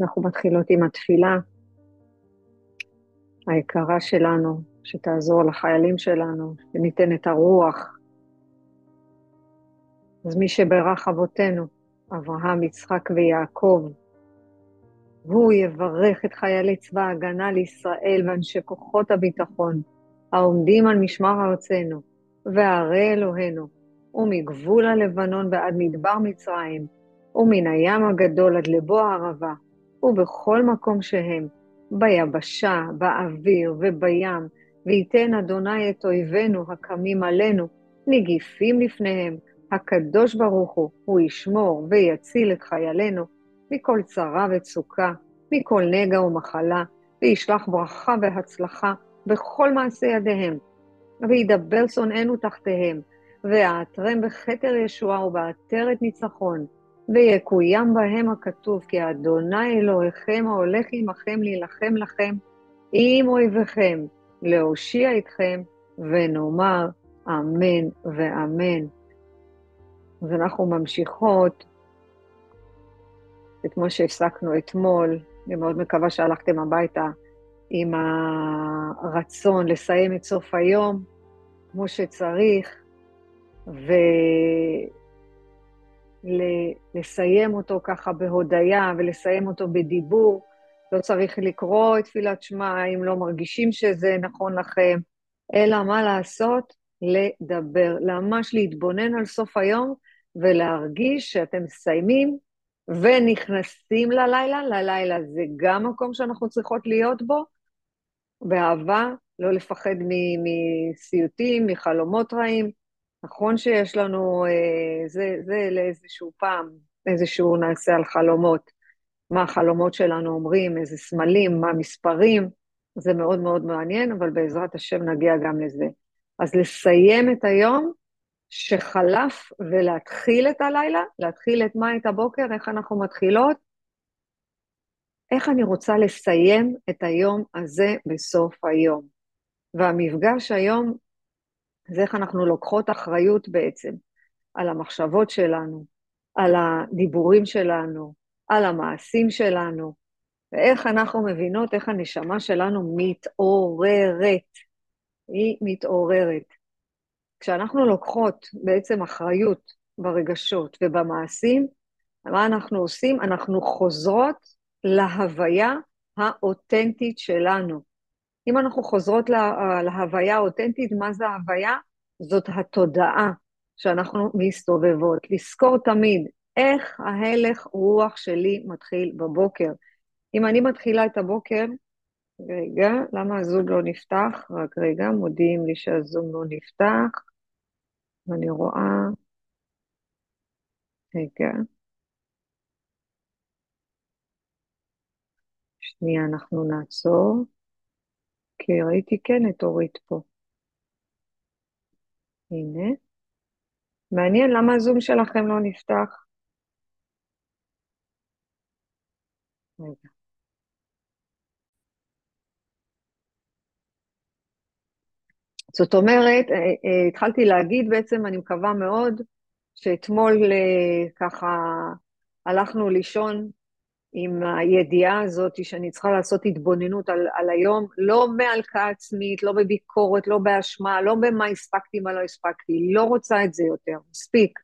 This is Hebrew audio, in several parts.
אנחנו מתחילות עם התפילה היקרה שלנו, שתעזור לחיילים שלנו, וניתן את הרוח. אז מי שברך אבותינו, אברהם, יצחק ויעקב, הוא יברך את חיילי צבא ההגנה לישראל ואנשי כוחות הביטחון העומדים על משמר ארצנו, וערי אלוהינו, ומגבול הלבנון ועד מדבר מצרים, ומן הים הגדול עד לבוא הערבה, ובכל מקום שהם, ביבשה, באוויר ובים, וייתן אדוני את אויבינו הקמים עלינו, נגיפים לפניהם, הקדוש ברוך הוא, הוא ישמור ויציל את חיילינו מכל צרה וצוקה, מכל נגע ומחלה, וישלח ברכה והצלחה בכל מעשה ידיהם, וידבר שונאינו תחתיהם, ויעטרם בכתר ישועה ובעטרת ניצחון, ויקוים בהם הכתוב, כי אדוני אלוהיכם ההולך עמכם להילחם לכם עם אויביכם, להושיע אתכם, ונאמר אמן ואמן. אז אנחנו ממשיכות את מה שהפסקנו אתמול, אני מאוד מקווה שהלכתם הביתה עם הרצון לסיים את סוף היום כמו שצריך, ולסיים אותו ככה בהודיה ולסיים אותו בדיבור. לא צריך לקרוא את תפילת שמע אם לא מרגישים שזה נכון לכם, אלא מה לעשות? לדבר, ממש להתבונן על סוף היום ולהרגיש שאתם מסיימים ונכנסים ללילה, ללילה זה גם מקום שאנחנו צריכות להיות בו, באהבה, לא לפחד מסיוטים, מחלומות רעים. נכון שיש לנו, אה, זה, זה לאיזשהו פעם, איזשהו נעשה על חלומות, מה החלומות שלנו אומרים, איזה סמלים, מה המספרים, זה מאוד מאוד מעניין, אבל בעזרת השם נגיע גם לזה. אז לסיים את היום שחלף ולהתחיל את הלילה, להתחיל את מה? את הבוקר, איך אנחנו מתחילות? איך אני רוצה לסיים את היום הזה בסוף היום. והמפגש היום זה איך אנחנו לוקחות אחריות בעצם על המחשבות שלנו, על הדיבורים שלנו, על המעשים שלנו, ואיך אנחנו מבינות איך הנשמה שלנו מתעוררת. היא מתעוררת. כשאנחנו לוקחות בעצם אחריות ברגשות ובמעשים, מה אנחנו עושים? אנחנו חוזרות להוויה האותנטית שלנו. אם אנחנו חוזרות לה, להוויה האותנטית, מה זה ההוויה? זאת התודעה שאנחנו מסתובבות. לזכור תמיד איך ההלך רוח שלי מתחיל בבוקר. אם אני מתחילה את הבוקר, רגע, למה הזום לא נפתח? רק רגע, מודיעים לי שהזום לא נפתח. ואני רואה... רגע. שנייה, אנחנו נעצור, כי ראיתי כן את אורית פה. הנה. מעניין למה הזום שלכם לא נפתח. רגע. זאת אומרת, אה, אה, התחלתי להגיד בעצם, אני מקווה מאוד, שאתמול אה, ככה הלכנו לישון עם הידיעה הזאת שאני צריכה לעשות התבוננות על, על היום, לא בהלקאה עצמית, לא בביקורת, לא באשמה, לא במה הספקתי, מה לא הספקתי, לא רוצה את זה יותר, מספיק,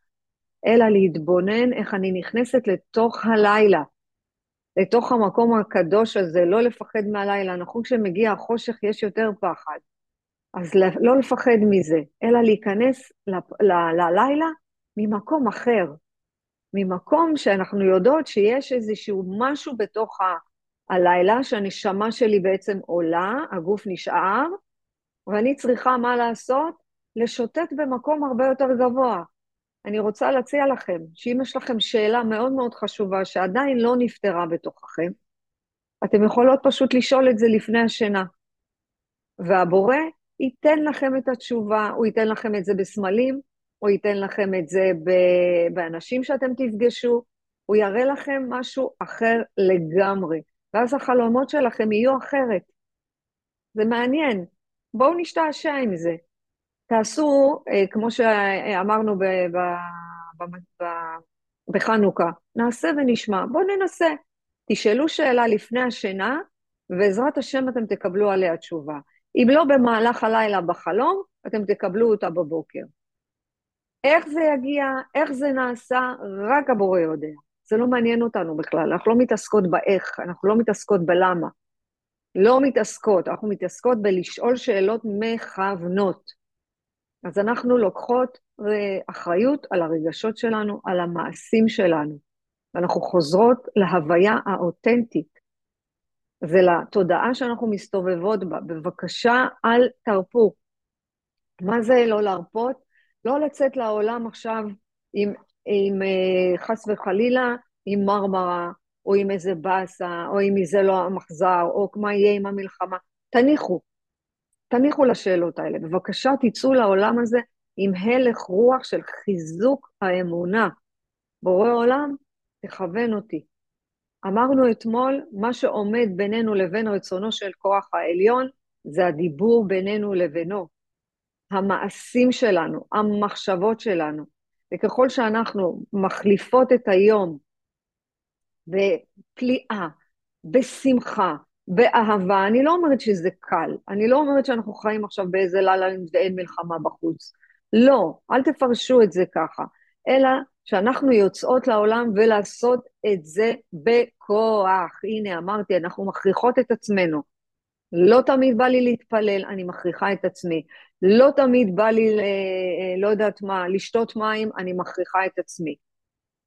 אלא להתבונן איך אני נכנסת לתוך הלילה, לתוך המקום הקדוש הזה, לא לפחד מהלילה. נכון, כשמגיע החושך יש יותר פחד. אז לא לפחד מזה, אלא להיכנס ללילה ממקום אחר, ממקום שאנחנו יודעות שיש איזשהו משהו בתוך הלילה, שהנשמה שלי בעצם עולה, הגוף נשאר, ואני צריכה מה לעשות? לשוטט במקום הרבה יותר גבוה. אני רוצה להציע לכם, שאם יש לכם שאלה מאוד מאוד חשובה שעדיין לא נפתרה בתוככם, אתם יכולות פשוט לשאול את זה לפני השינה. והבורא ייתן לכם את התשובה, הוא ייתן לכם את זה בסמלים, הוא ייתן לכם את זה באנשים שאתם תפגשו, הוא יראה לכם משהו אחר לגמרי, ואז החלומות שלכם יהיו אחרת. זה מעניין, בואו נשתעשע עם זה. תעשו, אה, כמו שאמרנו ב, ב, ב, ב, בחנוכה, נעשה ונשמע, בואו ננסה. תשאלו שאלה לפני השינה, ובעזרת השם אתם תקבלו עליה תשובה. אם לא במהלך הלילה בחלום, אתם תקבלו אותה בבוקר. איך זה יגיע, איך זה נעשה, רק הבורא יודע. זה לא מעניין אותנו בכלל, אנחנו לא מתעסקות באיך, אנחנו לא מתעסקות בלמה. לא מתעסקות, אנחנו מתעסקות בלשאול שאלות מכוונות. אז אנחנו לוקחות אה, אחריות על הרגשות שלנו, על המעשים שלנו, ואנחנו חוזרות להוויה האותנטית ולתודעה שאנחנו מסתובבות בה. בבקשה, אל תרפו. מה זה לא להרפות? לא לצאת לעולם עכשיו עם, עם אה, חס וחלילה, עם מרמרה, או עם איזה באסה, או עם מי לא המחזר, או מה יהיה עם המלחמה. תניחו, תניחו לשאלות האלה. בבקשה, תצאו לעולם הזה עם הלך רוח של חיזוק האמונה. בורא עולם, תכוון אותי. אמרנו אתמול, מה שעומד בינינו לבין רצונו של כוח העליון, זה הדיבור בינינו לבינו. המעשים שלנו, המחשבות שלנו. וככל שאנחנו מחליפות את היום בפליאה, בשמחה, באהבה, אני לא אומרת שזה קל, אני לא אומרת שאנחנו חיים עכשיו באיזה לילה ואין מלחמה בחוץ. לא, אל תפרשו את זה ככה, אלא שאנחנו יוצאות לעולם ולעשות את זה בכוח. הנה, אמרתי, אנחנו מכריחות את עצמנו. לא תמיד בא לי להתפלל, אני מכריחה את עצמי. לא תמיד בא לי, אה, לא יודעת מה, לשתות מים, אני מכריחה את עצמי.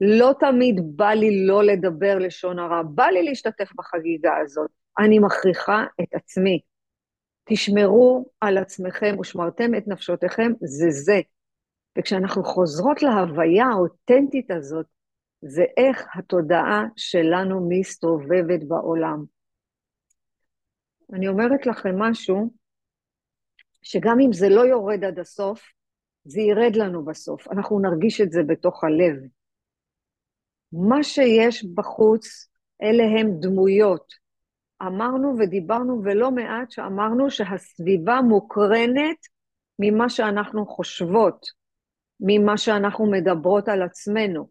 לא תמיד בא לי לא לדבר לשון הרע, בא לי להשתתף בחגיגה הזאת. אני מכריחה את עצמי. תשמרו על עצמכם ושמרתם את נפשותיכם, זה זה. וכשאנחנו חוזרות להוויה האותנטית הזאת, זה איך התודעה שלנו מסתובבת בעולם. אני אומרת לכם משהו, שגם אם זה לא יורד עד הסוף, זה ירד לנו בסוף, אנחנו נרגיש את זה בתוך הלב. מה שיש בחוץ, אלה הם דמויות. אמרנו ודיברנו ולא מעט שאמרנו שהסביבה מוקרנת ממה שאנחנו חושבות, ממה שאנחנו מדברות על עצמנו,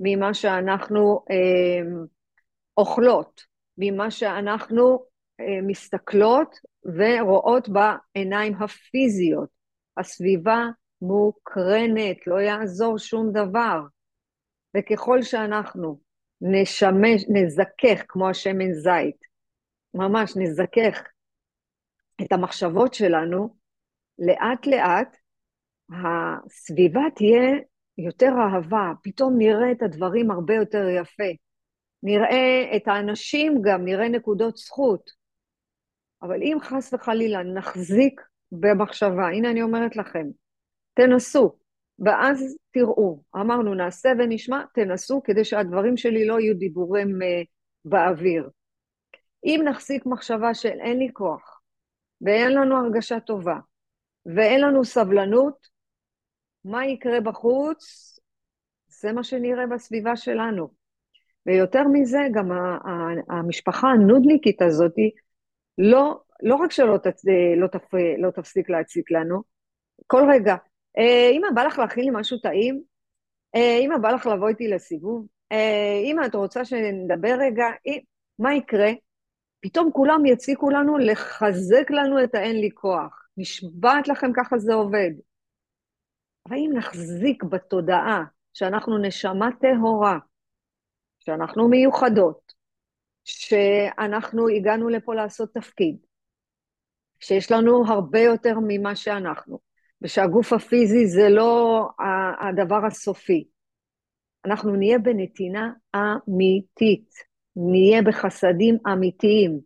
ממה שאנחנו אה, אוכלות, ממה שאנחנו מסתכלות ורואות בעיניים הפיזיות. הסביבה מוקרנת, לא יעזור שום דבר. וככל שאנחנו נשמש, נזכך, כמו השמן זית, ממש נזכך את המחשבות שלנו, לאט לאט הסביבה תהיה יותר אהבה, פתאום נראה את הדברים הרבה יותר יפה. נראה את האנשים גם, נראה נקודות זכות. אבל אם חס וחלילה נחזיק במחשבה, הנה אני אומרת לכם, תנסו, ואז תראו, אמרנו נעשה ונשמע, תנסו כדי שהדברים שלי לא יהיו דיבורים uh, באוויר. אם נחזיק מחשבה של אין לי כוח, ואין לנו הרגשה טובה, ואין לנו סבלנות, מה יקרה בחוץ? זה מה שנראה בסביבה שלנו. ויותר מזה, גם המשפחה הנודניקית הזאת, לא, לא רק שלא תצ... לא, תפ... לא תפסיק להציק לנו, כל רגע, אה, אמא, בא לך להכין לי משהו טעים? אה, אמא, בא לך לבוא איתי לסיבוב? אה, אמא, את רוצה שנדבר רגע? מה יקרה? פתאום כולם יציקו לנו לחזק לנו את האין לי כוח. נשבעת לכם ככה זה עובד. אבל אם נחזיק בתודעה שאנחנו נשמה טהורה, שאנחנו מיוחדות, שאנחנו הגענו לפה לעשות תפקיד, שיש לנו הרבה יותר ממה שאנחנו, ושהגוף הפיזי זה לא הדבר הסופי. אנחנו נהיה בנתינה אמיתית, נהיה בחסדים אמיתיים.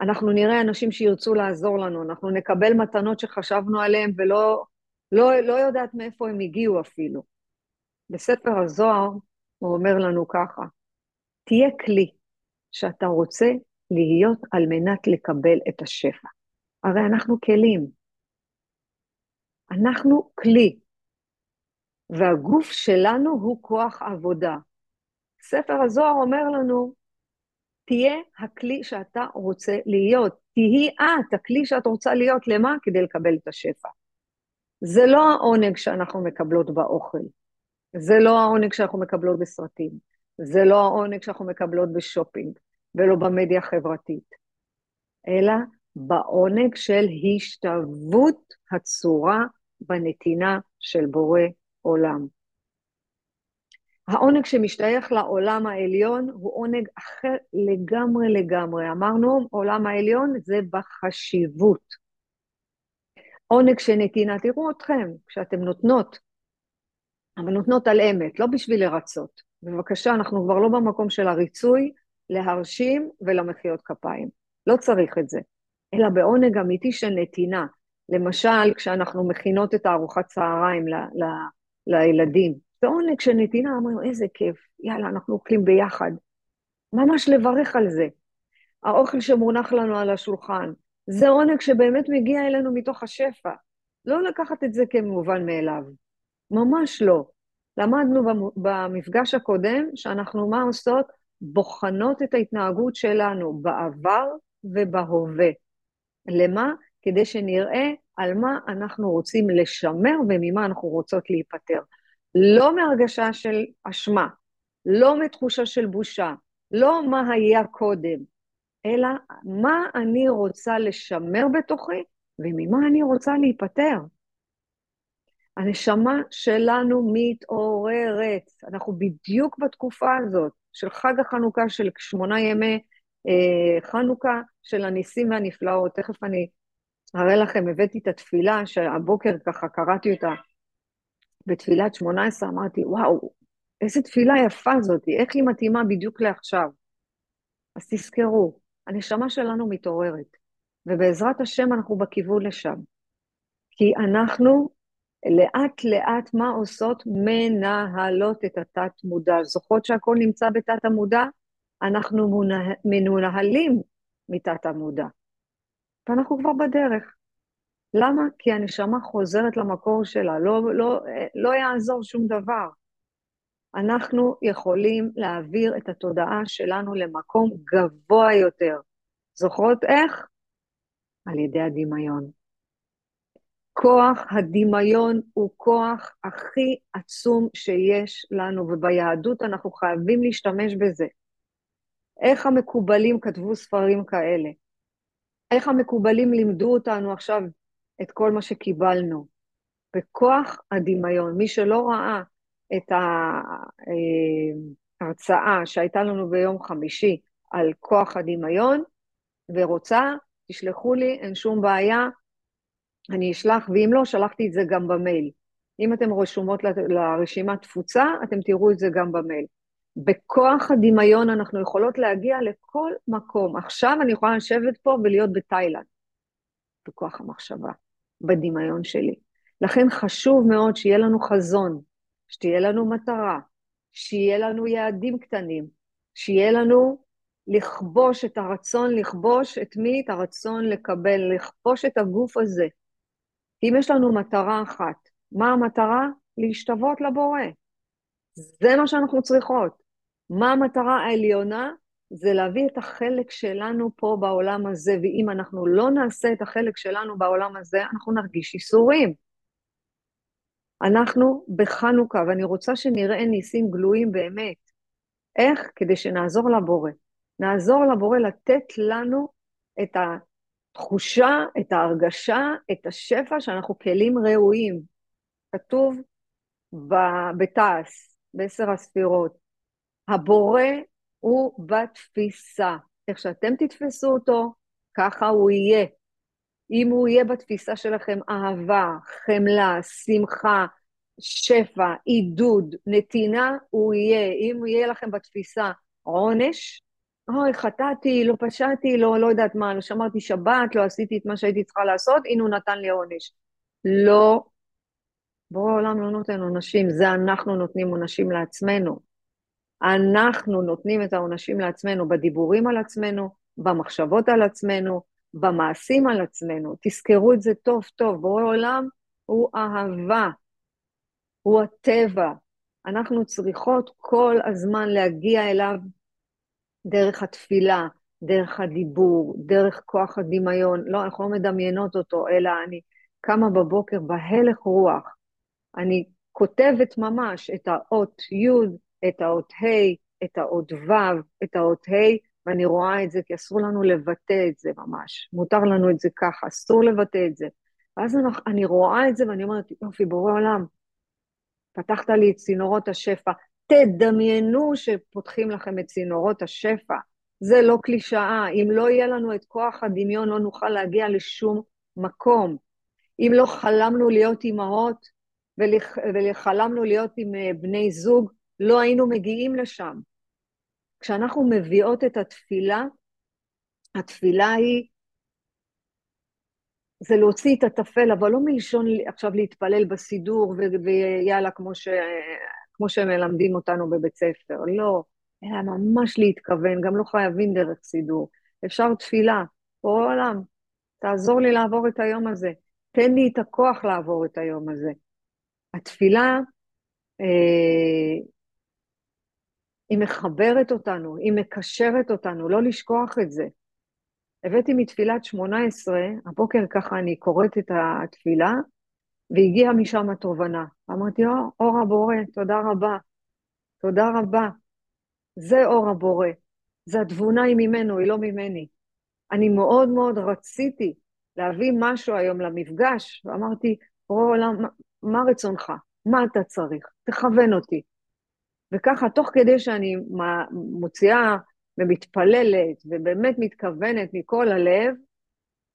אנחנו נראה אנשים שירצו לעזור לנו, אנחנו נקבל מתנות שחשבנו עליהן ולא לא, לא יודעת מאיפה הם הגיעו אפילו. בספר הזוהר הוא אומר לנו ככה, תהיה כלי שאתה רוצה להיות על מנת לקבל את השפע. הרי אנחנו כלים. אנחנו כלי, והגוף שלנו הוא כוח עבודה. ספר הזוהר אומר לנו, תהיה הכלי שאתה רוצה להיות. תהי את הכלי שאת רוצה להיות, למה? כדי לקבל את השפע. זה לא העונג שאנחנו מקבלות באוכל, זה לא העונג שאנחנו מקבלות בסרטים, זה לא העונג שאנחנו מקבלות בשופינג, ולא במדיה החברתית, אלא בעונג של השתוות הצורה בנתינה של בורא עולם. העונג שמשתייך לעולם העליון הוא עונג אחר לגמרי לגמרי. אמרנו, עולם העליון זה בחשיבות. עונג של נתינה, תראו אתכם, כשאתם נותנות, אבל נותנות על אמת, לא בשביל לרצות. בבקשה, אנחנו כבר לא במקום של הריצוי, להרשים ולמחיאות כפיים. לא צריך את זה, אלא בעונג אמיתי של נתינה. למשל, כשאנחנו מכינות את הארוחת צהריים ל- ל- לילדים, זה עונג של נתינה, אמרנו, איזה כיף, יאללה, אנחנו אוכלים ביחד. ממש לברך על זה. האוכל שמונח לנו על השולחן, זה עונג שבאמת מגיע אלינו מתוך השפע. לא לקחת את זה כמובן מאליו. ממש לא. למדנו במפגש הקודם שאנחנו מה עושות? בוחנות את ההתנהגות שלנו בעבר ובהווה. למה? כדי שנראה על מה אנחנו רוצים לשמר וממה אנחנו רוצות להיפטר. לא מהרגשה של אשמה, לא מתחושה של בושה, לא מה היה קודם, אלא מה אני רוצה לשמר בתוכי וממה אני רוצה להיפטר. הנשמה שלנו מתעוררת. אנחנו בדיוק בתקופה הזאת של חג החנוכה, של שמונה ימי אה, חנוכה, של הניסים והנפלאות. תכף אני אראה לכם, הבאתי את התפילה, שהבוקר ככה קראתי אותה בתפילת שמונה עשרה, אמרתי, וואו, איזה תפילה יפה זאת, איך היא מתאימה בדיוק לעכשיו. אז תזכרו, הנשמה שלנו מתעוררת, ובעזרת השם אנחנו בכיוון לשם. כי אנחנו לאט לאט מה עושות? מנהלות את התת מודע. זוכרות שהכל נמצא בתת המודע? אנחנו מנוהלים מתת המודע. ואנחנו כבר בדרך. למה? כי הנשמה חוזרת למקור שלה, לא, לא, לא יעזור שום דבר. אנחנו יכולים להעביר את התודעה שלנו למקום גבוה יותר. זוכרות איך? על ידי הדמיון. כוח הדמיון הוא כוח הכי עצום שיש לנו, וביהדות אנחנו חייבים להשתמש בזה. איך המקובלים כתבו ספרים כאלה? איך המקובלים לימדו אותנו עכשיו את כל מה שקיבלנו? בכוח הדמיון. מי שלא ראה את ההרצאה שהייתה לנו ביום חמישי על כוח הדמיון ורוצה, תשלחו לי, אין שום בעיה, אני אשלח, ואם לא, שלחתי את זה גם במייל. אם אתן רשומות לרשימת תפוצה, אתם תראו את זה גם במייל. בכוח הדמיון אנחנו יכולות להגיע לכל מקום. עכשיו אני יכולה לשבת פה ולהיות בתאילנד, בכוח המחשבה, בדמיון שלי. לכן חשוב מאוד שיהיה לנו חזון, שתהיה לנו מטרה, שיהיה לנו יעדים קטנים, שיהיה לנו לכבוש את הרצון לכבוש את מי? את הרצון לקבל, לכבוש את הגוף הזה. אם יש לנו מטרה אחת, מה המטרה? להשתוות לבורא. זה מה שאנחנו צריכות. מה המטרה העליונה? זה להביא את החלק שלנו פה בעולם הזה, ואם אנחנו לא נעשה את החלק שלנו בעולם הזה, אנחנו נרגיש ייסורים. אנחנו בחנוכה, ואני רוצה שנראה ניסים גלויים באמת. איך? כדי שנעזור לבורא. נעזור לבורא לתת לנו את התחושה, את ההרגשה, את השפע שאנחנו כלים ראויים. כתוב בתעש, בעשר הספירות, הבורא הוא בתפיסה. איך שאתם תתפסו אותו, ככה הוא יהיה. אם הוא יהיה בתפיסה שלכם אהבה, חמלה, שמחה, שפע, עידוד, נתינה, הוא יהיה. אם יהיה לכם בתפיסה עונש, אוי, חטאתי, לא פשעתי, לא, לא יודעת מה, לא שמרתי שבת, לא עשיתי את מה שהייתי צריכה לעשות, הנה הוא נתן לי עונש. לא, בורא העולם לא נותן עונשים, זה אנחנו נותנים עונשים לעצמנו. אנחנו נותנים את העונשים לעצמנו בדיבורים על עצמנו, במחשבות על עצמנו, במעשים על עצמנו. תזכרו את זה טוב טוב, בורא עולם הוא אהבה, הוא הטבע. אנחנו צריכות כל הזמן להגיע אליו דרך התפילה, דרך הדיבור, דרך כוח הדמיון. לא, אנחנו לא מדמיינות אותו, אלא אני קמה בבוקר בהלך רוח. אני כותבת ממש את האות י', את האות ה', את האות ו', את האות ה', ואני רואה את זה כי אסור לנו לבטא את זה ממש. מותר לנו את זה ככה, אסור לבטא את זה. ואז אני רואה את זה ואני אומרת, יופי, בורא עולם, פתחת לי את צינורות השפע. תדמיינו שפותחים לכם את צינורות השפע. זה לא קלישאה. אם לא יהיה לנו את כוח הדמיון, לא נוכל להגיע לשום מקום. אם לא חלמנו להיות אימהות וחלמנו להיות עם אה, בני זוג, לא היינו מגיעים לשם. כשאנחנו מביאות את התפילה, התפילה היא, זה להוציא את הטפל, אבל לא מלשון עכשיו להתפלל בסידור ויאללה, כמו, ש, כמו שהם מלמדים אותנו בבית ספר. לא, אלא ממש להתכוון, גם לא חייבים דרך סידור. אפשר תפילה, בורא עולם, תעזור לי לעבור את היום הזה. תן לי את הכוח לעבור את היום הזה. התפילה, אה, היא מחברת אותנו, היא מקשרת אותנו, לא לשכוח את זה. הבאתי מתפילת שמונה עשרה, הבוקר ככה אני קוראת את התפילה, והגיעה משם התובנה. אמרתי, או, אור הבורא, תודה רבה, תודה רבה. זה אור הבורא. זה התבונה היא ממנו, היא לא ממני. אני מאוד מאוד רציתי להביא משהו היום למפגש, ואמרתי, בורא עולם, מה, מה רצונך? מה אתה צריך? תכוון אותי. וככה, תוך כדי שאני מוציאה ומתפללת ובאמת מתכוונת מכל הלב,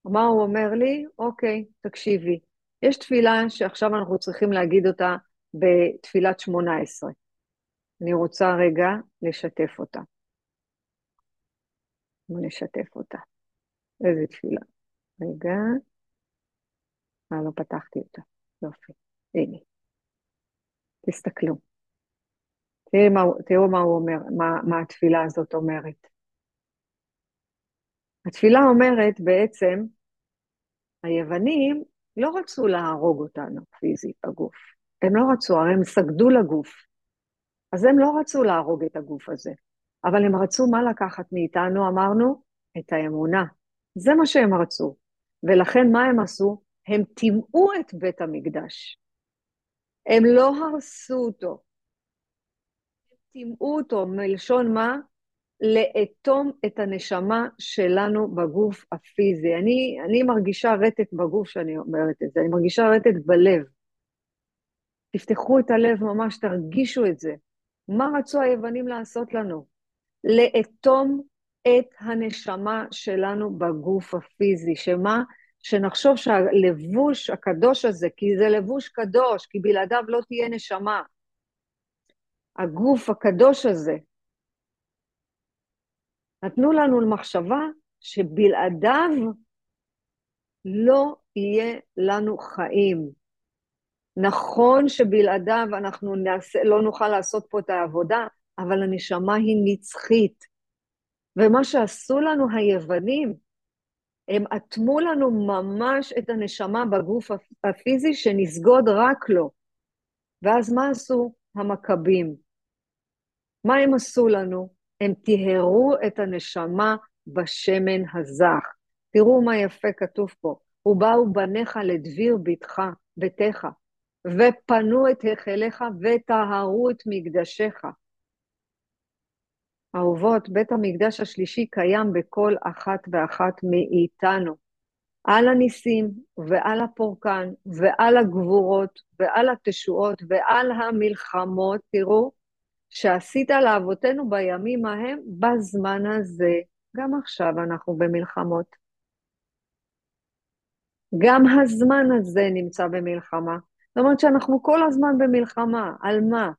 מה הוא אומר לי? אוקיי, תקשיבי, יש תפילה שעכשיו אנחנו צריכים להגיד אותה בתפילת שמונה עשרה. אני רוצה רגע לשתף אותה. בואו נשתף אותה. איזה תפילה. רגע. אה, לא פתחתי אותה. יופי. הנה. תסתכלו. תראו מה, תראו מה הוא אומר, מה, מה התפילה הזאת אומרת. התפילה אומרת בעצם, היוונים לא רצו להרוג אותנו פיזית בגוף. הם לא רצו, הרי הם סגדו לגוף. אז הם לא רצו להרוג את הגוף הזה, אבל הם רצו מה לקחת מאיתנו, אמרנו? את האמונה. זה מה שהם רצו. ולכן מה הם עשו? הם טימאו את בית המקדש. הם לא הרסו אותו. הם טימאו אותו, מלשון מה? לאטום את הנשמה שלנו בגוף הפיזי. אני, אני מרגישה רטט בגוף שאני אומרת את זה, אני מרגישה רטט בלב. תפתחו את הלב ממש, תרגישו את זה. מה רצו היוונים לעשות לנו? לאטום את הנשמה שלנו בגוף הפיזי, שמה? שנחשוב שהלבוש הקדוש הזה, כי זה לבוש קדוש, כי בלעדיו לא תהיה נשמה. הגוף הקדוש הזה, נתנו לנו למחשבה שבלעדיו לא יהיה לנו חיים. נכון שבלעדיו אנחנו נעשה, לא נוכל לעשות פה את העבודה, אבל הנשמה היא נצחית. ומה שעשו לנו היוונים, הם אטמו לנו ממש את הנשמה בגוף הפיזי שנסגוד רק לו. ואז מה עשו המכבים? מה הם עשו לנו? הם טיהרו את הנשמה בשמן הזך. תראו מה יפה כתוב פה. ובאו בניך לדביר ביתך, ביתך, ופנו את היכליך וטהרו את מקדשיך. אהובות, בית המקדש השלישי קיים בכל אחת ואחת מאיתנו. על הניסים ועל הפורקן ועל הגבורות ועל התשועות ועל המלחמות, תראו, שעשית לאבותינו בימים ההם בזמן הזה. גם עכשיו אנחנו במלחמות. גם הזמן הזה נמצא במלחמה. זאת אומרת שאנחנו כל הזמן במלחמה. על מה?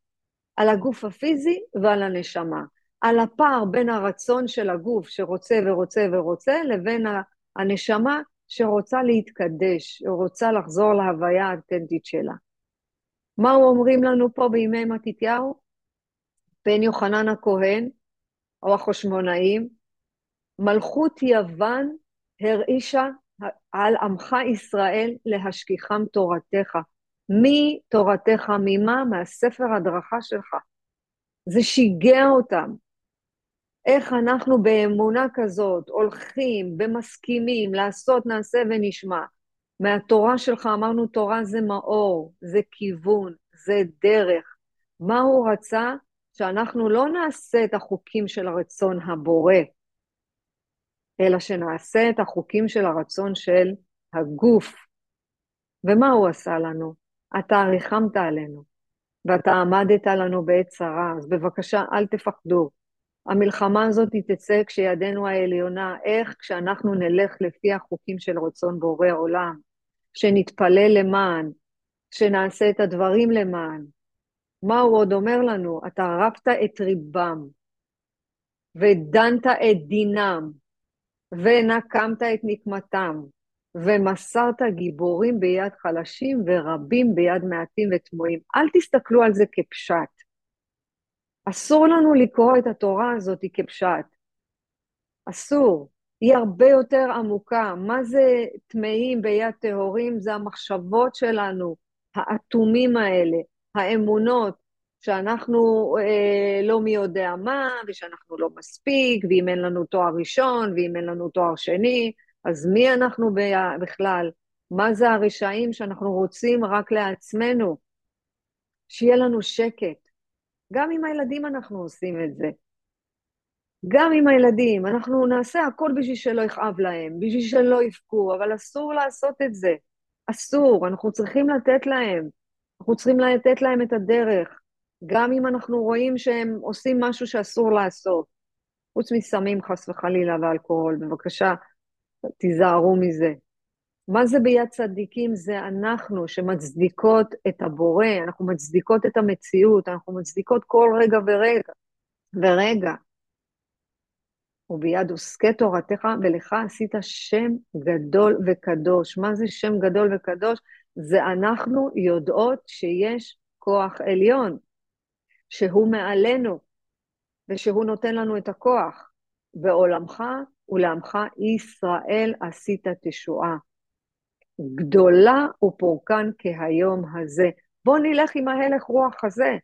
על הגוף הפיזי ועל הנשמה. על הפער בין הרצון של הגוף שרוצה ורוצה ורוצה, לבין הנשמה שרוצה להתקדש, רוצה לחזור להוויה האותנטית שלה. מה אומרים לנו פה בימי מתתיהו? בן יוחנן הכהן, או החושמונאים, מלכות יוון הרעישה על עמך ישראל להשכיחם תורתך. מי תורתך? ממה? מהספר הדרכה שלך. זה שיגע אותם. איך אנחנו באמונה כזאת הולכים ומסכימים לעשות, נעשה ונשמע. מהתורה שלך אמרנו, תורה זה מאור, זה כיוון, זה דרך. מה הוא רצה? שאנחנו לא נעשה את החוקים של הרצון הבורא, אלא שנעשה את החוקים של הרצון של הגוף. ומה הוא עשה לנו? אתה ריחמת עלינו, ואתה עמדת לנו בעת צרה, אז בבקשה, אל תפחדו. המלחמה הזאת תצא כשידנו העליונה, איך כשאנחנו נלך לפי החוקים של רצון בורא עולם, שנתפלל למען, שנעשה את הדברים למען. מה הוא עוד אומר לנו? אתה רבת את ריבם, ודנת את דינם, ונקמת את נקמתם, ומסרת גיבורים ביד חלשים ורבים ביד מעטים ותמוהים. אל תסתכלו על זה כפשט. אסור לנו לקרוא את התורה הזאת כפשט. אסור. היא הרבה יותר עמוקה. מה זה טמאים ביד טהורים? זה המחשבות שלנו, האטומים האלה, האמונות, שאנחנו אה, לא מי יודע מה, ושאנחנו לא מספיק, ואם אין לנו תואר ראשון, ואם אין לנו תואר שני, אז מי אנחנו בכלל? מה זה הרשעים שאנחנו רוצים רק לעצמנו? שיהיה לנו שקט. גם עם הילדים אנחנו עושים את זה. גם עם הילדים, אנחנו נעשה הכל בשביל שלא יכאב להם, בשביל שלא יבכו, אבל אסור לעשות את זה. אסור, אנחנו צריכים לתת להם. אנחנו צריכים לתת להם את הדרך, גם אם אנחנו רואים שהם עושים משהו שאסור לעשות. חוץ מסמים, חס וחלילה, ואלכוהול. בבקשה, תיזהרו מזה. מה זה ביד צדיקים? זה אנחנו שמצדיקות את הבורא, אנחנו מצדיקות את המציאות, אנחנו מצדיקות כל רגע ורגע. ורגע. וביד עוסקי תורתך, ולך עשית שם גדול וקדוש. מה זה שם גדול וקדוש? זה אנחנו יודעות שיש כוח עליון, שהוא מעלינו, ושהוא נותן לנו את הכוח. בעולמך ולעמך ישראל עשית תשועה. גדולה ופורקן כהיום הזה. בוא נלך עם ההלך רוח הזה.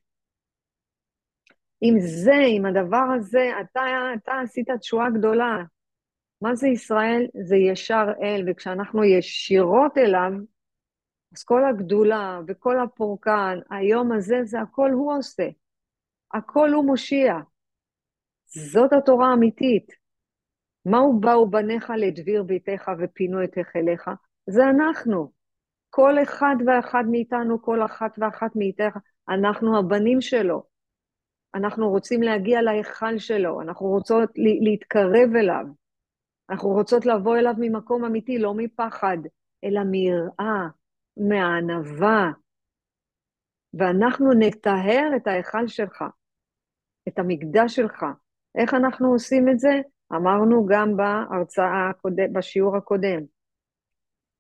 עם זה, עם הדבר הזה, אתה, אתה עשית תשועה גדולה. מה זה ישראל? זה ישר אל, וכשאנחנו ישירות אליו, אז כל הגדולה וכל הפורקן, היום הזה, זה הכל הוא עושה. הכל הוא מושיע. זאת התורה האמיתית. מהו באו בניך לדביר ביתך ופינו את היכליך? זה אנחנו. כל אחד ואחת מאיתנו, כל אחת ואחת מאיתך, אנחנו הבנים שלו. אנחנו רוצים להגיע להיכל שלו, אנחנו רוצות להתקרב אליו. אנחנו רוצות לבוא אליו ממקום אמיתי, לא מפחד, אלא מיראה, מענווה. ואנחנו נטהר את ההיכל שלך, את המקדש שלך. איך אנחנו עושים את זה? אמרנו גם בהרצאה, בשיעור הקודם.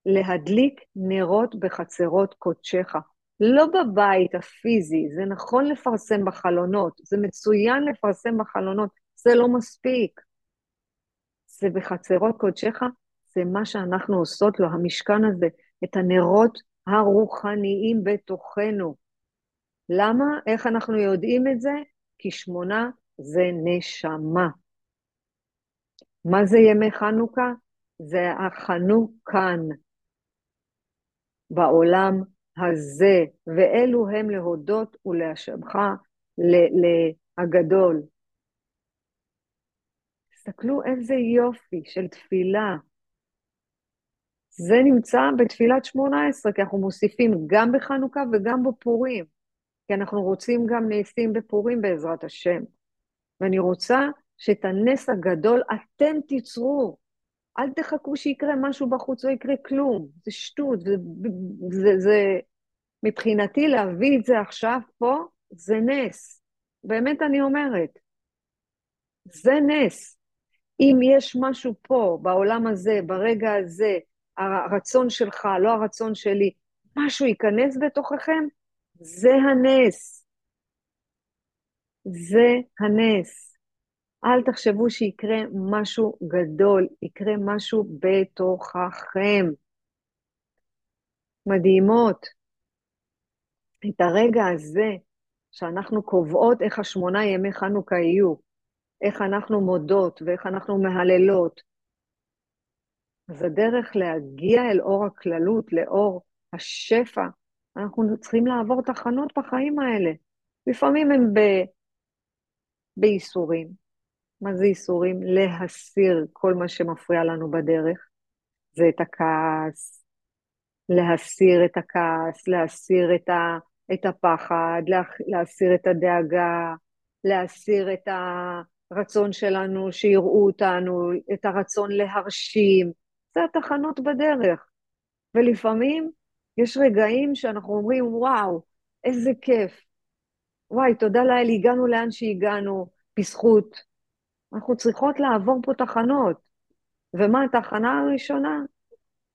להדליק נרות בחצרות קודשך. לא בבית הפיזי, זה נכון לפרסם בחלונות, זה מצוין לפרסם בחלונות, זה לא מספיק. זה בחצרות קודשך, זה מה שאנחנו עושות לו, המשכן הזה, את הנרות הרוחניים בתוכנו. למה? איך אנחנו יודעים את זה? כי שמונה זה נשמה. מה זה ימי חנוכה? זה החנוכן בעולם הזה, ואלו הם להודות ולהשבך הגדול. תסתכלו איזה יופי של תפילה. זה נמצא בתפילת שמונה עשרה, כי אנחנו מוסיפים גם בחנוכה וגם בפורים, כי אנחנו רוצים גם נעשים בפורים בעזרת השם. ואני רוצה שאת הנס הגדול אתם תיצרו. אל תחכו שיקרה משהו בחוץ, לא יקרה כלום. זה שטות, זה, זה, זה... מבחינתי להביא את זה עכשיו פה, זה נס. באמת אני אומרת. זה נס. אם יש משהו פה, בעולם הזה, ברגע הזה, הרצון שלך, לא הרצון שלי, משהו ייכנס בתוככם, זה הנס. זה הנס. אל תחשבו שיקרה משהו גדול, יקרה משהו בתוככם. מדהימות. את הרגע הזה, שאנחנו קובעות איך השמונה ימי חנוכה יהיו, איך אנחנו מודות ואיך אנחנו מהללות. אז הדרך להגיע אל אור הכללות, לאור השפע, אנחנו צריכים לעבור תחנות בחיים האלה. לפעמים הם ב... בייסורים, מה זה ייסורים? להסיר כל מה שמפריע לנו בדרך. זה את הכעס, להסיר את הכעס, להסיר את, ה, את הפחד, לה, להסיר את הדאגה, להסיר את הרצון שלנו שיראו אותנו, את הרצון להרשים. זה התחנות בדרך. ולפעמים יש רגעים שאנחנו אומרים, וואו, איזה כיף. וואי, תודה לאל, הגענו לאן שהגענו, בזכות. אנחנו צריכות לעבור פה תחנות. ומה התחנה הראשונה?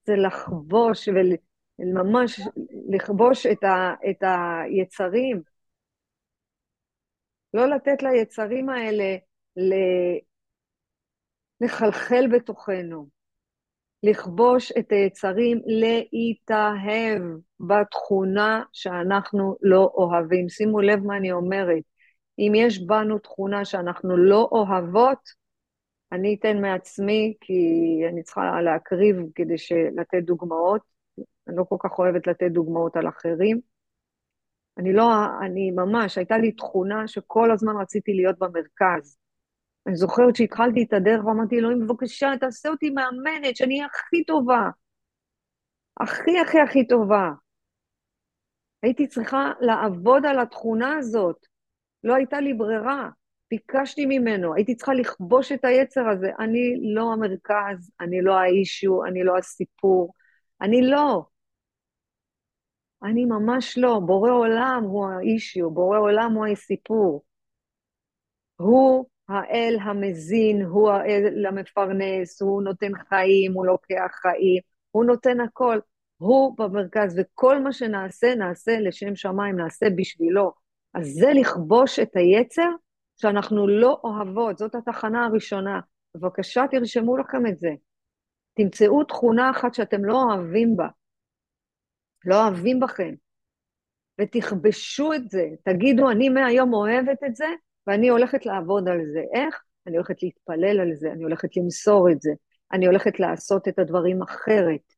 זה לחבוש וממש לכבוש את, ה, את היצרים. לא לתת ליצרים האלה לחלחל בתוכנו. לכבוש את היצרים, להתאהב בתכונה שאנחנו לא אוהבים. שימו לב מה אני אומרת. אם יש בנו תכונה שאנחנו לא אוהבות, אני אתן מעצמי, כי אני צריכה להקריב כדי לתת דוגמאות. אני לא כל כך אוהבת לתת דוגמאות על אחרים. אני לא, אני ממש, הייתה לי תכונה שכל הזמן רציתי להיות במרכז. אני זוכרת שהתחלתי את הדרך ואמרתי, אלוהים, בבקשה, תעשה אותי מאמנת, שאני אהיה הכי טובה. הכי הכי הכי טובה. הייתי צריכה לעבוד על התכונה הזאת. לא הייתה לי ברירה. ביקשתי ממנו, הייתי צריכה לכבוש את היצר הזה. אני לא המרכז, אני לא האישיו, אני לא הסיפור. אני לא. אני ממש לא. בורא עולם הוא האישיו, בורא עולם הוא הסיפור. הוא האל המזין, הוא האל המפרנס, הוא נותן חיים, הוא לוקח חיים, הוא נותן הכל. הוא במרכז, וכל מה שנעשה, נעשה לשם שמיים, נעשה בשבילו. אז זה לכבוש את היצר שאנחנו לא אוהבות, זאת התחנה הראשונה. בבקשה, תרשמו לכם את זה. תמצאו תכונה אחת שאתם לא אוהבים בה, לא אוהבים בכם, ותכבשו את זה. תגידו, אני מהיום אוהבת את זה, ואני הולכת לעבוד על זה. איך? אני הולכת להתפלל על זה, אני הולכת למסור את זה, אני הולכת לעשות את הדברים אחרת.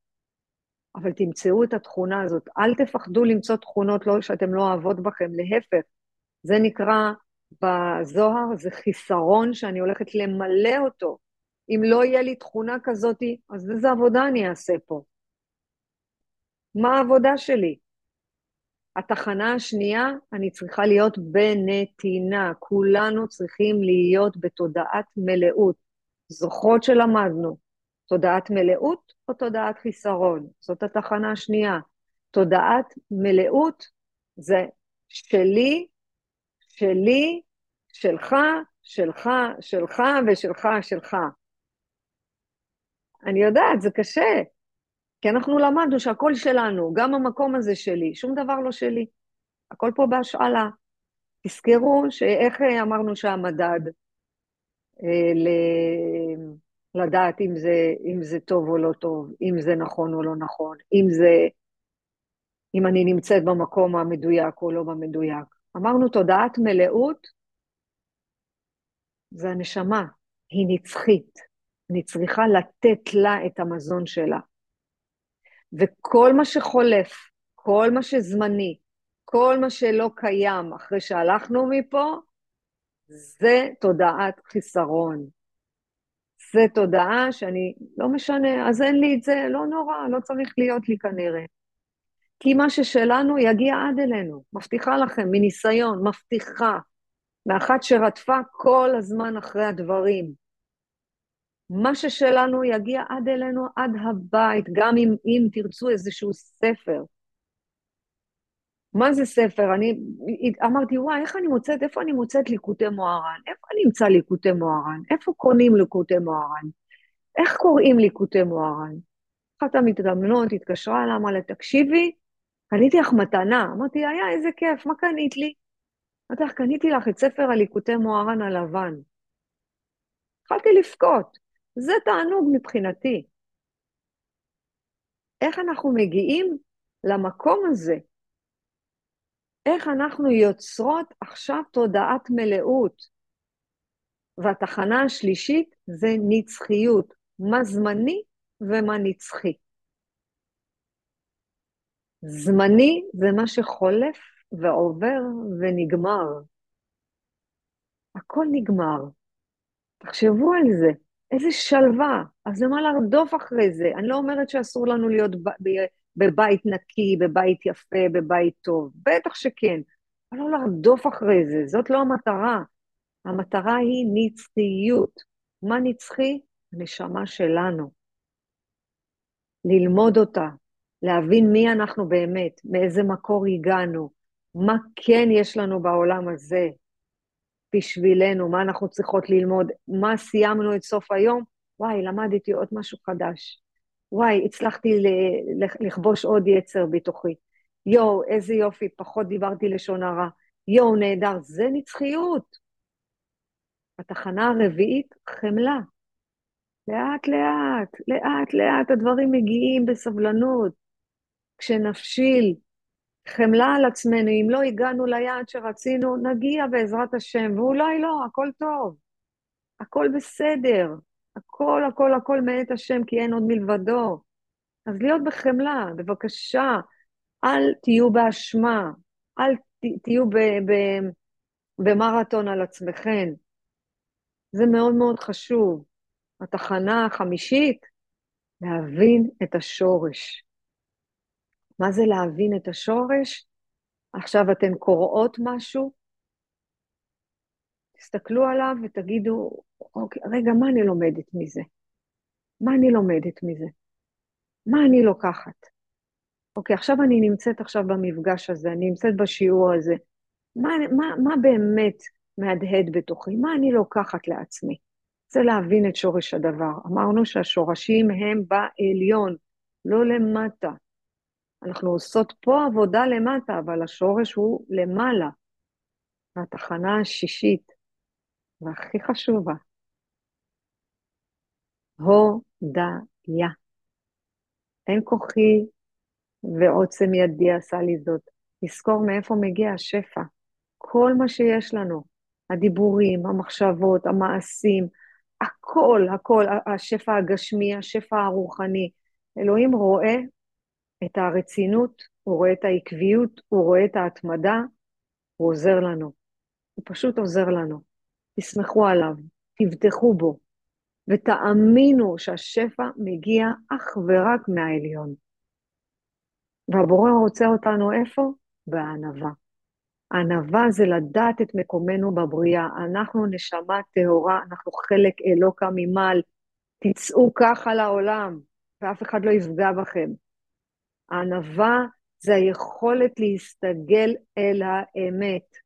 אבל תמצאו את התכונה הזאת. אל תפחדו למצוא תכונות לא, שאתם לא אוהבות בכם, להפך. זה נקרא בזוהר, זה חיסרון שאני הולכת למלא אותו. אם לא יהיה לי תכונה כזאת, אז איזה עבודה אני אעשה פה? מה העבודה שלי? התחנה השנייה, אני צריכה להיות בנתינה. כולנו צריכים להיות בתודעת מלאות. זוכרות שלמדנו, תודעת מלאות או תודעת חיסרון? זאת התחנה השנייה. תודעת מלאות זה שלי, שלי, שלך, שלך, שלך ושלך, שלך. אני יודעת, זה קשה, כי אנחנו למדנו שהכל שלנו, גם המקום הזה שלי, שום דבר לא שלי. הכל פה בהשאלה. תזכרו שאיך אמרנו שהמדד, אה, ל... לדעת אם זה, אם זה טוב או לא טוב, אם זה נכון או לא נכון, אם זה, אם אני נמצאת במקום המדויק או לא במדויק. אמרנו תודעת מלאות זה הנשמה, היא נצחית. אני צריכה לתת לה את המזון שלה. וכל מה שחולף, כל מה שזמני, כל מה שלא קיים אחרי שהלכנו מפה, זה תודעת חיסרון. זה תודעה שאני, לא משנה, אז אין לי את זה, לא נורא, לא צריך להיות לי כנראה. כי מה ששלנו יגיע עד אלינו, מבטיחה לכם, מניסיון, מבטיחה, מאחת שרדפה כל הזמן אחרי הדברים. מה ששלנו יגיע עד אלינו, עד הבית, גם אם, אם תרצו איזשהו ספר. מה זה ספר? אני אמרתי, וואי, איך אני מוצאת, איפה אני מוצאת ליקוטי מוהר"ן? איפה אני אמצא ליקוטי מוהר"ן? איפה קונים ליקוטי מוהר"ן? איך קוראים ליקוטי מוהר"ן? אחת המתגמנות התקשרה אליי, אמרה לה, תקשיבי, קניתי לך מתנה. אמרתי, היה, איזה כיף, מה קנית לי? אמרתי לך, קניתי לך את ספר הליקוטי מוהר"ן הלבן. התחלתי לבכות. זה תענוג מבחינתי. איך אנחנו מגיעים למקום הזה? איך אנחנו יוצרות עכשיו תודעת מלאות? והתחנה השלישית זה נצחיות, מה זמני ומה נצחי. זמני זה מה שחולף ועובר ונגמר. הכל נגמר. תחשבו על זה, איזה שלווה. אז למה לרדוף אחרי זה? אני לא אומרת שאסור לנו להיות בבית נקי, בבית יפה, בבית טוב. בטח שכן. אבל לא לרדוף אחרי זה, זאת לא המטרה. המטרה היא נצחיות. מה נצחי? הנשמה שלנו. ללמוד אותה, להבין מי אנחנו באמת, מאיזה מקור הגענו, מה כן יש לנו בעולם הזה בשבילנו, מה אנחנו צריכות ללמוד, מה סיימנו את סוף היום, וואי, למדתי עוד משהו חדש. וואי, הצלחתי לכבוש עוד יצר בתוכי. יואו, איזה יופי, פחות דיברתי לשון הרע. יואו, נהדר, זה נצחיות. התחנה הרביעית, חמלה. לאט לאט, לאט לאט הדברים מגיעים בסבלנות. כשנפשיל חמלה על עצמנו, אם לא הגענו ליעד שרצינו, נגיע בעזרת השם, ואולי לא, הכל טוב, הכל בסדר, הכל, הכל, הכל מאת השם, כי אין עוד מלבדו. אז להיות בחמלה, בבקשה, אל תהיו באשמה, אל תהיו במרתון על עצמכם. זה מאוד מאוד חשוב. התחנה החמישית, להבין את השורש. מה זה להבין את השורש? עכשיו אתן קוראות משהו, תסתכלו עליו ותגידו, אוקיי, רגע, מה אני לומדת מזה? מה אני לומדת מזה? מה אני לוקחת? אוקיי, עכשיו אני נמצאת עכשיו במפגש הזה, אני נמצאת בשיעור הזה. מה, מה, מה באמת מהדהד בתוכי? מה אני לוקחת לעצמי? זה להבין את שורש הדבר. אמרנו שהשורשים הם בעליון, לא למטה. אנחנו עושות פה עבודה למטה, אבל השורש הוא למעלה. והתחנה השישית, והכי חשובה, הודיה. אין כוחי ועוצם ידי עשה לי זאת. לזכור מאיפה מגיע השפע. כל מה שיש לנו, הדיבורים, המחשבות, המעשים, הכל, הכל, השפע הגשמי, השפע הרוחני. אלוהים רואה את הרצינות, הוא רואה את העקביות, הוא רואה את ההתמדה, הוא עוזר לנו. הוא פשוט עוזר לנו. תסמכו עליו, תבטחו בו, ותאמינו שהשפע מגיע אך ורק מהעליון. והבורא רוצה אותנו איפה? בענווה. ענווה זה לדעת את מקומנו בבריאה. אנחנו נשמה טהורה, אנחנו חלק אלוקה ממעל. תצאו ככה לעולם, ואף אחד לא יפגע בכם. הענווה זה היכולת להסתגל אל האמת.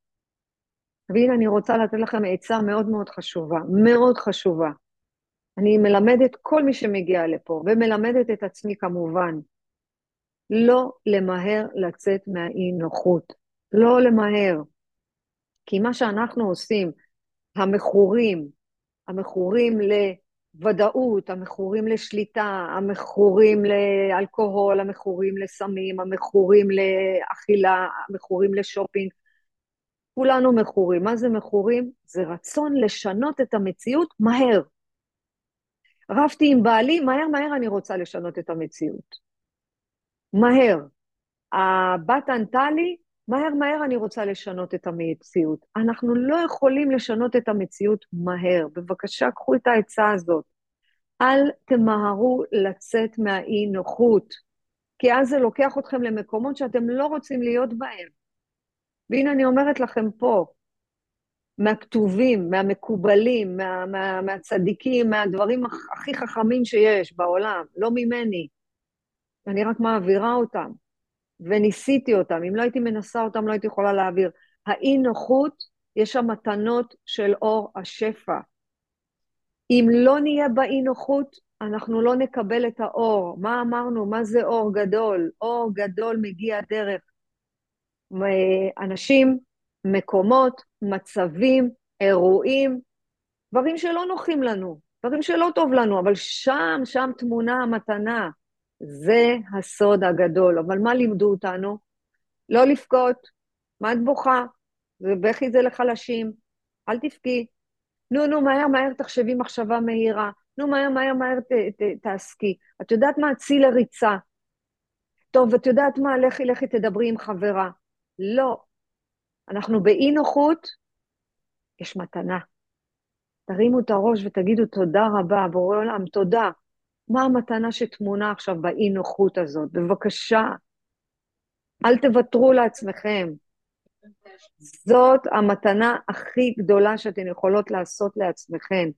והנה אני רוצה לתת לכם עצה מאוד מאוד חשובה, מאוד חשובה. אני מלמדת כל מי שמגיע לפה, ומלמדת את עצמי כמובן, לא למהר לצאת מהאי-נוחות. לא למהר. כי מה שאנחנו עושים, המכורים, המכורים לוודאות, המכורים לשליטה, המכורים לאלכוהול, המכורים לסמים, המכורים לאכילה, המכורים לשופינג, כולנו מכורים. מה זה מכורים? זה רצון לשנות את המציאות מהר. רבתי עם בעלי, מהר מהר אני רוצה לשנות את המציאות. מהר. הבת ענתה לי, מהר מהר אני רוצה לשנות את המציאות. אנחנו לא יכולים לשנות את המציאות מהר. בבקשה, קחו את העצה הזאת. אל תמהרו לצאת מהאי-נוחות, כי אז זה לוקח אתכם למקומות שאתם לא רוצים להיות בהם. והנה אני אומרת לכם פה, מהכתובים, מהמקובלים, מה, מה, מהצדיקים, מהדברים הכי חכמים שיש בעולם, לא ממני. אני רק מעבירה אותם. וניסיתי אותם. אם לא הייתי מנסה אותם, לא הייתי יכולה להעביר. האי-נוחות, יש שם מתנות של אור השפע. אם לא נהיה באי-נוחות, אנחנו לא נקבל את האור. מה אמרנו? מה זה אור גדול? אור גדול מגיע דרך אנשים, מקומות, מצבים, אירועים, דברים שלא נוחים לנו, דברים שלא טוב לנו, אבל שם, שם טמונה המתנה. זה הסוד הגדול. אבל מה לימדו אותנו? לא לבכות. מה את בוכה? ובכי זה לחלשים. אל תבכי. נו, נו, מהר, מהר תחשבי מחשבה מהירה. נו, מהר, מהר, מהר ת, ת, תעסקי. את יודעת מה? צאי לריצה. טוב, את יודעת מה? לכי, לכי תדברי עם חברה. לא. אנחנו באי נוחות, יש מתנה. תרימו את הראש ותגידו תודה רבה, בורא עולם, תודה. מה המתנה שטמונה עכשיו באי-נוחות הזאת? בבקשה, אל תוותרו לעצמכם. זאת המתנה הכי גדולה שאתן יכולות לעשות לעצמכן.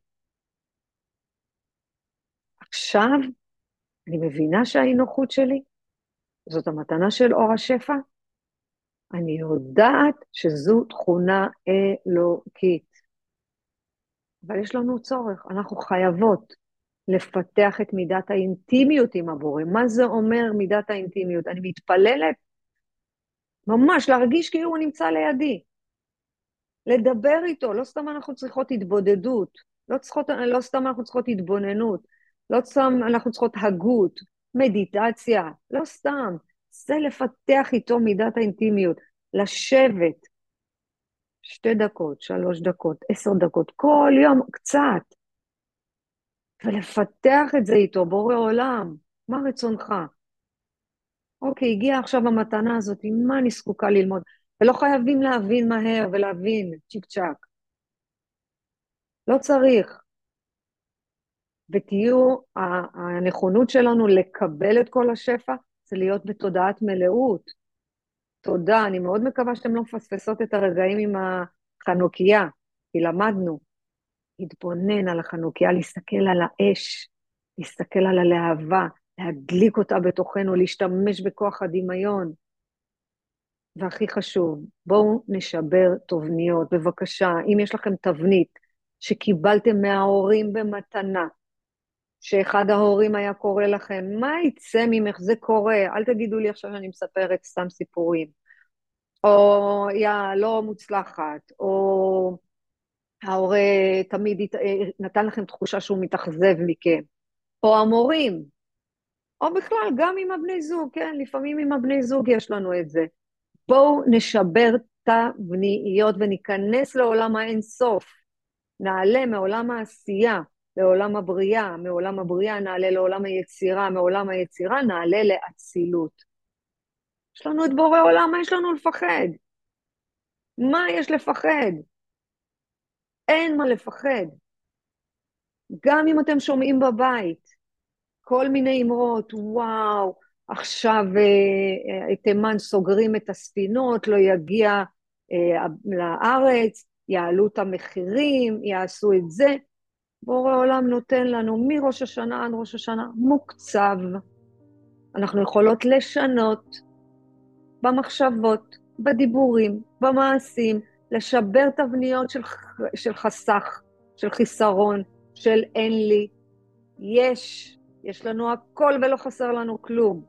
עכשיו אני מבינה שהאי-נוחות שלי זאת המתנה של אור השפע. אני יודעת שזו תכונה אלוקית. אבל יש לנו צורך, אנחנו חייבות לפתח את מידת האינטימיות עם הבורא. מה זה אומר מידת האינטימיות? אני מתפללת ממש להרגיש כאילו הוא נמצא לידי. לדבר איתו, לא סתם אנחנו צריכות התבודדות, לא, צריכות, לא סתם אנחנו צריכות התבוננות, לא סתם אנחנו צריכות הגות, מדיטציה, לא סתם. זה לפתח איתו מידת האינטימיות, לשבת שתי דקות, שלוש דקות, עשר דקות, כל יום קצת, ולפתח את זה איתו, בורא עולם, מה רצונך? אוקיי, הגיעה עכשיו המתנה הזאת, מה אני זקוקה ללמוד? ולא חייבים להבין מהר ולהבין צ'יק צ'אק. לא צריך. ותהיו, הנכונות שלנו לקבל את כל השפע, זה להיות בתודעת מלאות. תודה, אני מאוד מקווה שאתם לא מפספסות את הרגעים עם החנוכיה, כי למדנו. להתבונן על החנוכיה, להסתכל על האש, להסתכל על הלהבה, להדליק אותה בתוכנו, להשתמש בכוח הדמיון. והכי חשוב, בואו נשבר תובניות. בבקשה, אם יש לכם תבנית שקיבלתם מההורים במתנה, שאחד ההורים היה קורא לכם, מה יצא ממך? זה קורה, אל תגידו לי עכשיו שאני מספרת סתם סיפורים. או יא לא מוצלחת, או ההורה תמיד נתן לכם תחושה שהוא מתאכזב מכם, או המורים, או בכלל, גם עם הבני זוג, כן, לפעמים עם הבני זוג יש לנו את זה. בואו נשבר תבניות וניכנס לעולם האינסוף. נעלה מעולם העשייה לעולם הבריאה, מעולם הבריאה נעלה לעולם היצירה, מעולם היצירה נעלה לאצילות. יש לנו את בורא עולם, מה יש לנו לפחד? מה יש לפחד? אין מה לפחד. גם אם אתם שומעים בבית כל מיני אמרות, וואו, עכשיו אה, אה, תימן סוגרים את הספינות, לא יגיע אה, לארץ, יעלו את המחירים, יעשו את זה. בורא עולם נותן לנו מראש השנה עד ראש השנה מוקצב. אנחנו יכולות לשנות במחשבות, בדיבורים, במעשים, לשבר תבניות של, של חסך, של חיסרון, של אין לי. יש, יש לנו הכל ולא חסר לנו כלום.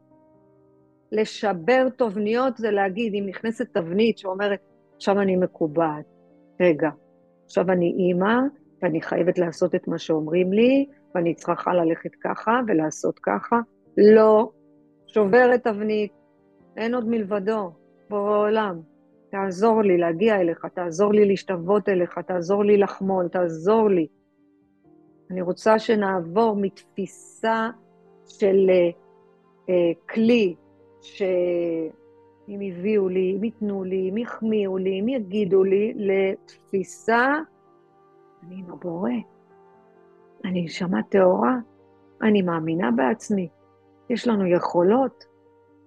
לשבר תבניות זה להגיד, אם נכנסת תבנית שאומרת, עכשיו אני מקובעת, רגע, עכשיו אני אימא, ואני חייבת לעשות את מה שאומרים לי, ואני צריכה ללכת ככה ולעשות ככה. לא, שוברת תבנית, אין עוד מלבדו, בורא עולם. תעזור לי להגיע אליך, תעזור לי להשתוות אליך, תעזור לי לחמול, תעזור לי. אני רוצה שנעבור מתפיסה של uh, uh, כלי, שאם הביאו לי, אם ייתנו לי, אם יחמיאו לי, אם יגידו לי, לתפיסה אני עם הבורא, אני נשמה טהורה, אני מאמינה בעצמי, יש לנו יכולות,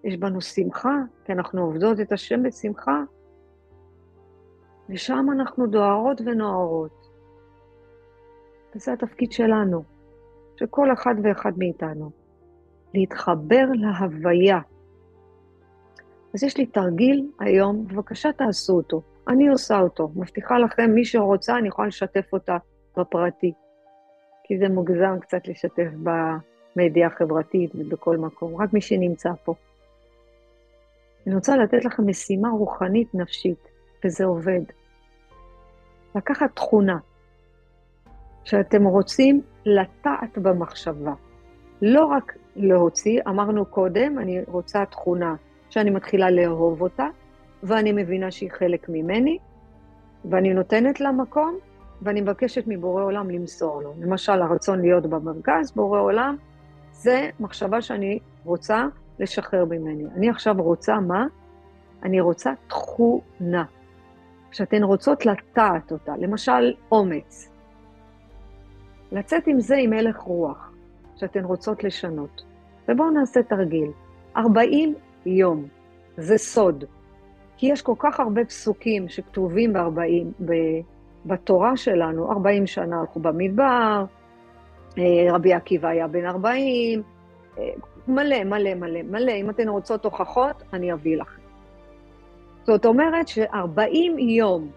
יש בנו שמחה, כי אנחנו עובדות את השם בשמחה, ושם אנחנו דוהרות ונוערות. וזה התפקיד שלנו, של כל אחד ואחד מאיתנו, להתחבר להוויה. אז יש לי תרגיל היום, בבקשה תעשו אותו. אני עושה אותו. מבטיחה לכם, מי שרוצה, אני יכולה לשתף אותה בפרטי. כי זה מוגזם קצת לשתף במדיה החברתית ובכל מקום, רק מי שנמצא פה. אני רוצה לתת לכם משימה רוחנית נפשית, וזה עובד. לקחת תכונה שאתם רוצים לטעת במחשבה. לא רק להוציא, אמרנו קודם, אני רוצה תכונה שאני מתחילה לאהוב אותה, ואני מבינה שהיא חלק ממני, ואני נותנת לה מקום, ואני מבקשת מבורא עולם למסור לו. למשל, הרצון להיות במרכז, בורא עולם, זה מחשבה שאני רוצה לשחרר ממני. אני עכשיו רוצה מה? אני רוצה תכונה, שאתן רוצות לטעת אותה, למשל אומץ. לצאת עם זה עם הלך רוח שאתן רוצות לשנות. ובואו נעשה תרגיל. 40 יום, זה סוד. כי יש כל כך הרבה פסוקים שכתובים ב-40, בתורה שלנו, 40 שנה הלכו במדבר, אה, רבי עקיבא היה בן 40, אה, מלא, מלא, מלא, מלא. אם אתן רוצות הוכחות, אני אביא לכם. זאת אומרת ש-40 יום,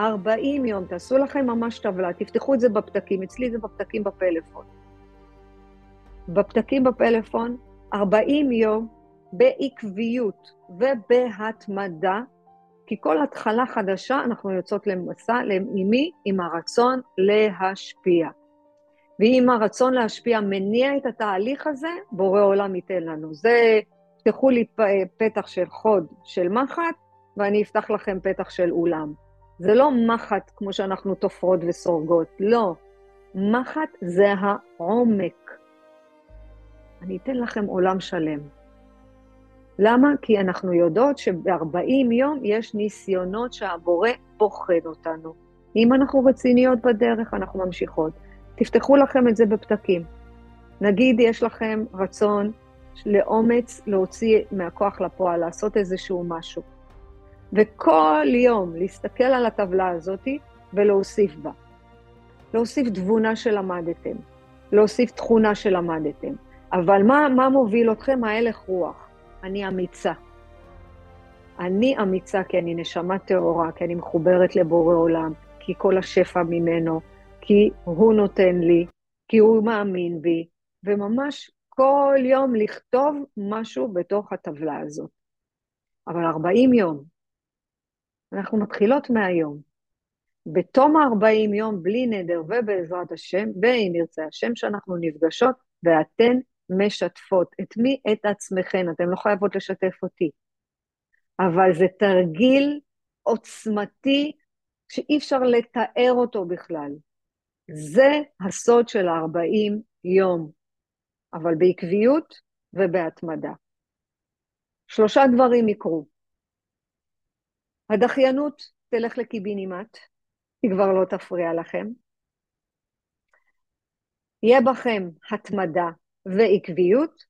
40 יום, תעשו לכם ממש טבלה, תפתחו את זה בפתקים, אצלי זה בפתקים בפלאפון. בפתקים בפלאפון, 40 יום בעקביות ובהתמדה, כי כל התחלה חדשה אנחנו יוצאות למסע, עם מי? עם הרצון להשפיע. ואם הרצון להשפיע מניע את התהליך הזה, בורא עולם ייתן לנו. זה, תפתחו לי פתח של חוד של מחט, ואני אפתח לכם פתח של אולם. זה לא מחט כמו שאנחנו תופרות וסורגות, לא. מחט זה העומק. אני אתן לכם עולם שלם. למה? כי אנחנו יודעות שב-40 יום יש ניסיונות שהבורא בוחן אותנו. אם אנחנו רציניות בדרך, אנחנו ממשיכות. תפתחו לכם את זה בפתקים. נגיד יש לכם רצון לאומץ להוציא מהכוח לפועל, לעשות איזשהו משהו. וכל יום להסתכל על הטבלה הזאת ולהוסיף בה. להוסיף תבונה שלמדתם, להוסיף תכונה שלמדתם. אבל מה, מה מוביל אתכם? ההלך רוח. אני אמיצה. אני אמיצה כי אני נשמה טהורה, כי אני מחוברת לבורא עולם, כי כל השפע ממנו, כי הוא נותן לי, כי הוא מאמין בי, וממש כל יום לכתוב משהו בתוך הטבלה הזאת. אבל 40 יום, אנחנו מתחילות מהיום. בתום ה-40 יום, בלי נדר ובעזרת השם, ואם ירצה השם שאנחנו נפגשות, ואתן משתפות. את מי? את עצמכן. אתן לא חייבות לשתף אותי. אבל זה תרגיל עוצמתי שאי אפשר לתאר אותו בכלל. זה הסוד של ה-40 יום, אבל בעקביות ובהתמדה. שלושה דברים יקרו. הדחיינות תלך לקיבינימט, היא כבר לא תפריע לכם. יהיה בכם התמדה ועקביות,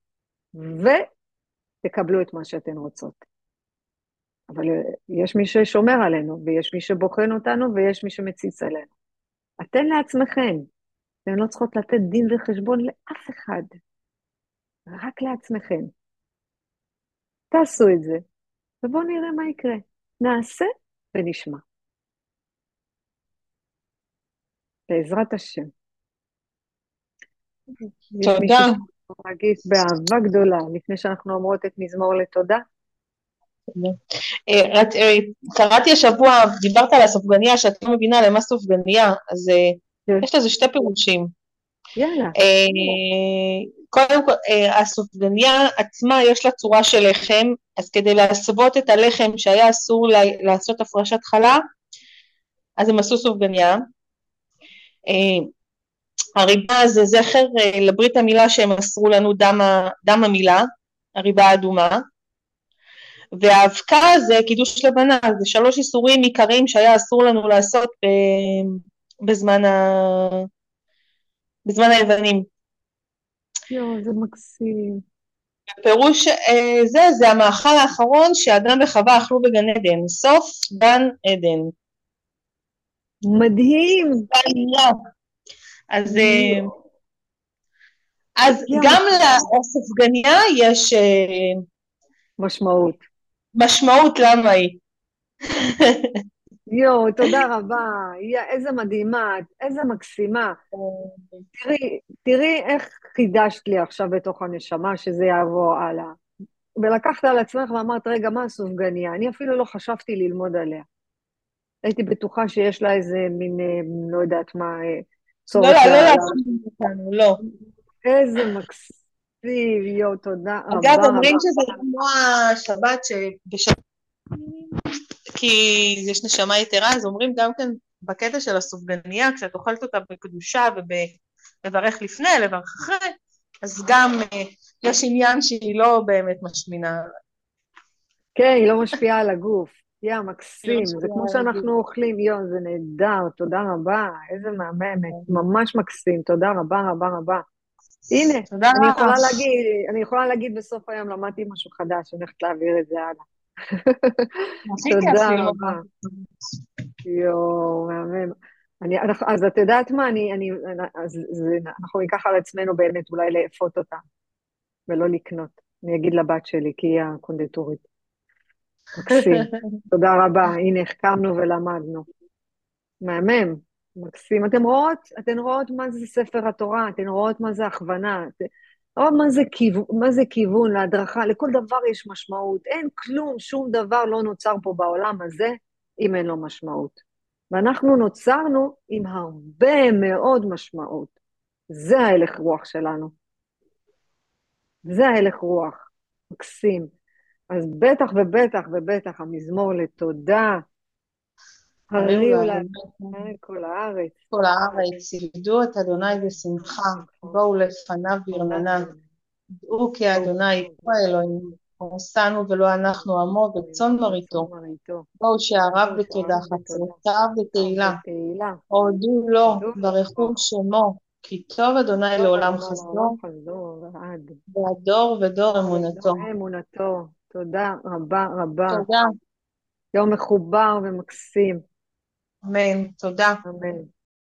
ותקבלו את מה שאתן רוצות. אבל יש מי ששומר עלינו, ויש מי שבוחן אותנו, ויש מי שמציץ עלינו. אתן לעצמכן. אתן לא צריכות לתת דין וחשבון לאף אחד, רק לעצמכן. תעשו את זה, ובואו נראה מה יקרה. נעשה ונשמע. בעזרת השם. תודה. להגיד באהבה גדולה, לפני שאנחנו אומרות את מזמור לתודה. אה, אה, קראתי השבוע, דיברת על הסופגניה, שאת לא מבינה למה סופגניה, אז אה, כן. יש לזה שתי פירושים. יאללה. קודם כל, הסופגניה עצמה יש לה צורה של לחם, אז כדי להסוות את הלחם שהיה אסור לעשות הפרשת חלה, אז הם עשו סופגניה. הריבה זה זכר לברית המילה שהם מסרו לנו דם, דם המילה, הריבה האדומה. והאבקה זה קידוש לבנה, זה שלוש איסורים עיקריים שהיה אסור לנו לעשות בזמן, ה... בזמן היוונים. יואו, זה מקסים. הפירוש אה, זה, זה המאכל האחרון שאדם וחווה אכלו בגן עדן, סוף גן עדן. מדהים. אז, אה, אז גם לספגניה יש אה, משמעות. משמעות למה היא. יואו, תודה רבה. איזה מדהימה, איזה מקסימה. תראי, תראי איך חידשת לי עכשיו בתוך הנשמה שזה יעבור הלאה. ולקחת על עצמך ואמרת, רגע, מה הסופגניה? אני אפילו לא חשבתי ללמוד עליה. הייתי בטוחה שיש לה איזה מין, אה, לא יודעת מה, אה, צורך... לא, לא, לא אותנו, לא. איזה. מקסים, יואו, תודה רבה. אגב, אומרים שזה כמו השבת שבשבת, כי יש נשמה יתרה, אז אומרים גם כן בקטע של הסופגניה, כשאת אוכלת אותה בקדושה ובלברך לפני, לברך אחרי, אז גם אה, יש עניין שהיא לא באמת משמינה. כן, היא לא משפיעה על הגוף. יא, מקסים. זה כמו שאנחנו אוכלים, יו, זה נהדר, תודה רבה, איזה מהממת. ממש מקסים, תודה רבה רבה רבה. הנה, אני יכולה להגיד, אני יכולה להגיד בסוף היום, למדתי משהו חדש, אני הולכת להעביר את זה הלאה. תודה רבה. יואו, מהמם. אני, אז את יודעת מה, אני, אני, אז זה, אנחנו ניקח על עצמנו באמת אולי לאפות אותה, ולא לקנות. אני אגיד לבת שלי, כי היא הקונדטורית. מקסים. תודה רבה, הנה החכמנו ולמדנו. מהמם, מקסים. אתן רואות, אתן רואות מה זה ספר התורה, אתן רואות מה זה הכוונה, אתן רואות מה זה, כיו, מה זה כיוון להדרכה, לכל דבר יש משמעות. אין כלום, שום דבר לא נוצר פה בעולם הזה אם אין לו משמעות. ואנחנו נוצרנו עם הרבה מאוד משמעות. זה ההלך רוח שלנו. זה ההלך רוח. מקסים. אז בטח ובטח ובטח המזמור לתודה. הריעו כל הארץ. כל הארץ, עבדו את אדוני בשמחה, בואו לפניו ברננה. דעו כי אדוני הוא האלוהים, עושנו ולא אנחנו עמו וצאן מרעיתו. בואו שעריו בתודה, חצרותיו בתהילה. הודו לו, ברכו שמו, כי טוב אדוני לעולם חסדו, והדור ודור אמונתו. תודה רבה רבה. תודה. יום מחובר ומקסים. אמן, תודה. אמן.